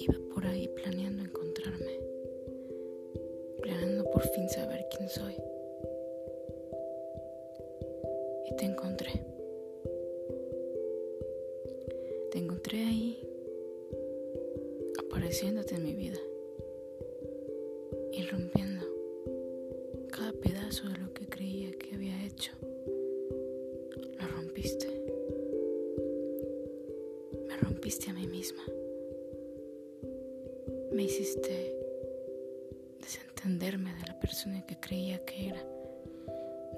iba por ahí planeando encontrarme, planeando por fin saber quién soy. Y te encontré. Te encontré ahí, apareciéndote en mi vida y rompiendo cada pedazo de lo que creía que había hecho. Lo rompiste. Me rompiste a mí misma. Me hiciste desentenderme de la persona que creía que era,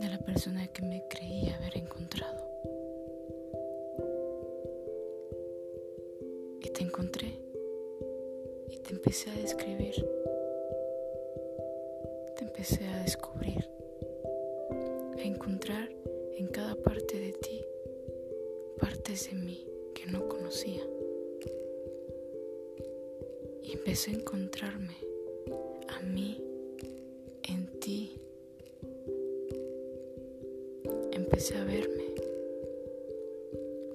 de la persona que me creía haber encontrado. Y te encontré y te empecé a describir, te empecé a descubrir, a encontrar en cada parte de ti partes de mí que no conocía. Y empecé a encontrarme a mí en ti. Empecé a verme.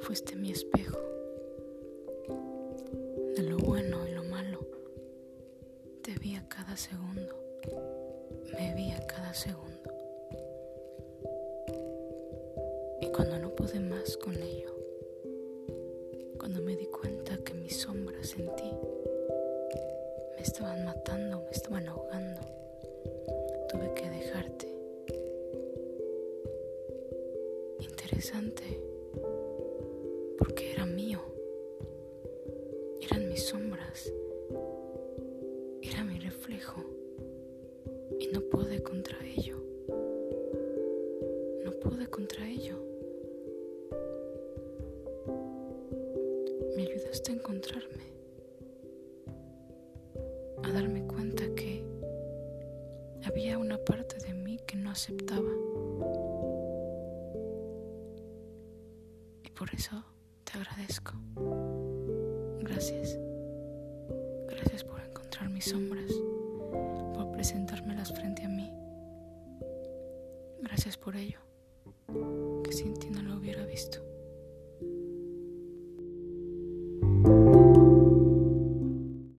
Fuiste mi espejo. De lo bueno y lo malo. Te vi a cada segundo. Me vi a cada segundo. Y cuando no pude más con ello, cuando me di cuenta que mis sombras en ti me estaban matando, me estaban ahogando, tuve que dejarte. Interesante, porque era mío, eran mis sombras, era mi reflejo. Y no pude contra ello, no pude contra ello. Me ayudaste a encontrarme, a darme cuenta que había una parte de mí que no aceptaba. Y por eso te agradezco. Gracias. Gracias por encontrar mis sombras, por presentármelas frente a mí. Gracias por ello, que sin ti no lo hubiera visto.